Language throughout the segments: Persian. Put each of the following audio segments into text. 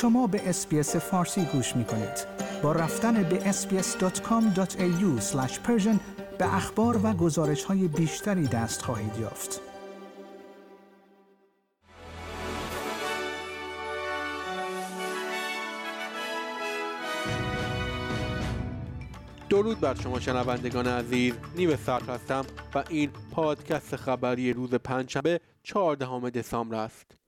شما به اس‌بی‌اس فارسی گوش می کنید. با رفتن به sbs.com.au به اخبار و گزارش های بیشتری دست خواهید یافت. درود بر شما شنوندگان عزیز نیوشا هستم و این پادکست خبری روز پنجشنبه 14 دسامبر است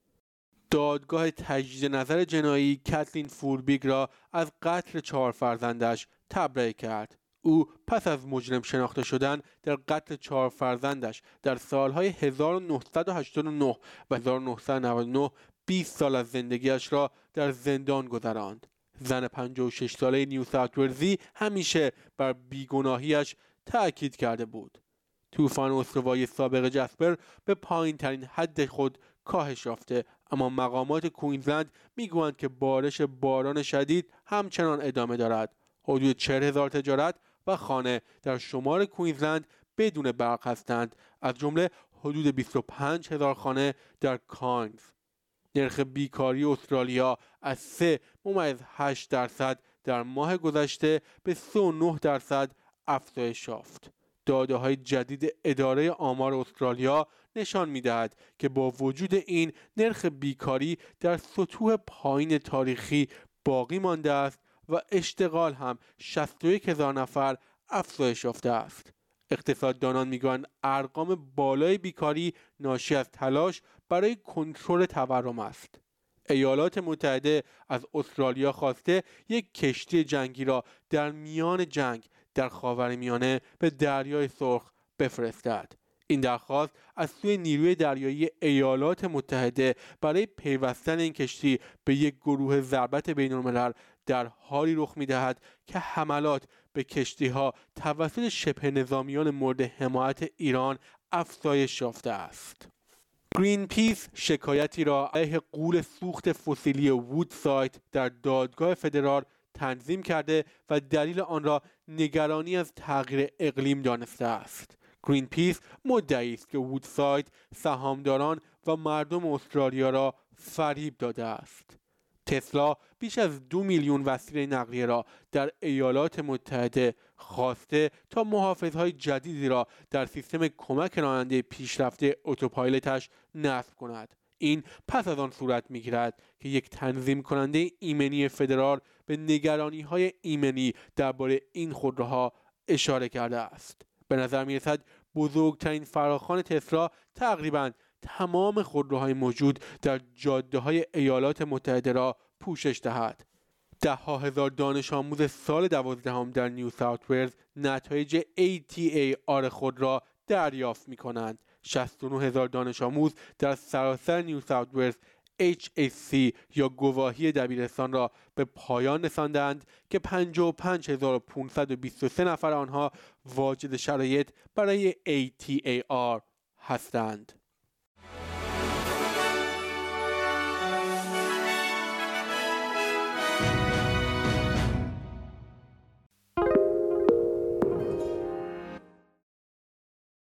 دادگاه تجدید نظر جنایی کتلین فوربیگ را از قتل چهار فرزندش تبرئه کرد. او پس از مجرم شناخته شدن در قتل چهار فرزندش در سالهای 1989 و 1999 20 سال از زندگیش را در زندان گذراند. زن 56 ساله نیو ساوت ولز همیشه بر بیگناهیش تأکید کرده بود. طوفان استوایی سابق جسپر به پایین ترین حد خود کاهش یافته. اما مقامات کوینزلند می‌گویند که بارش باران شدید همچنان ادامه دارد. حدود 40 هزار تجارت و خانه در شمال کوینزلند بدون برق هستند. از جمله حدود 25 هزار خانه در کانگز نرخ بیکاری استرالیا از 3 ممیز 8 درصد در ماه گذشته به 3.9 درصد افزایش یافت. داده های جدید اداره آمار استرالیا نشان می دهد که با وجود این نرخ بیکاری در سطوح پایین تاریخی باقی مانده است و اشتغال هم 61 هزار نفر افزایش یافته است. اقتصاددانان می‌گویند ارقام بالای بیکاری ناشی از تلاش برای کنترل تورم است ایالات متحده از استرالیا خواسته یک کشتی جنگی را در میان جنگ در خاورمیانه به دریای سرخ بفرستد این درخواست از سوی نیروی دریایی ایالات متحده برای پیوستن این کشتی به یک گروه ضربت بین الملل در حالی رخ می دهد که حملات به کشتی ها توسط شبه نظامیان مورد حمایت ایران افزایش یافته است. گرین پیس شکایتی را علیه قول سوخت فسیلی وود سایت در دادگاه فدرال تنظیم کرده و دلیل آن را نگرانی از تغییر اقلیم دانسته است. گرین پیس مدعی است که وودساید سهامداران و مردم استرالیا را فریب داده است. تسلا بیش از دو میلیون وسیله نقلیه را در ایالات متحده خواسته تا محافظهای جدیدی را در سیستم کمک راننده پیشرفته اتوپایلتش نصب کند. این پس از آن صورت می‌گیرد که یک تنظیم کننده ایمنی فدرال به نگرانی های ایمنی درباره این خودروها اشاره کرده است. به نظر می رسد بزرگترین فراخان تسلا تقریبا تمام خودروهای موجود در جاده های ایالات متحده را پوشش دهد. ده هزار دانش آموز سال دوازدهم در نیو ساوت ولز نتایج ATAR خود را دریافت می کنند 69 هزار دانش آموز در سراسر نیو ساوت ولز HSC یا گواهی دبیرستان را به پایان رساندند که 55523 نفر آنها واجد شرایط برای ATAR هستند.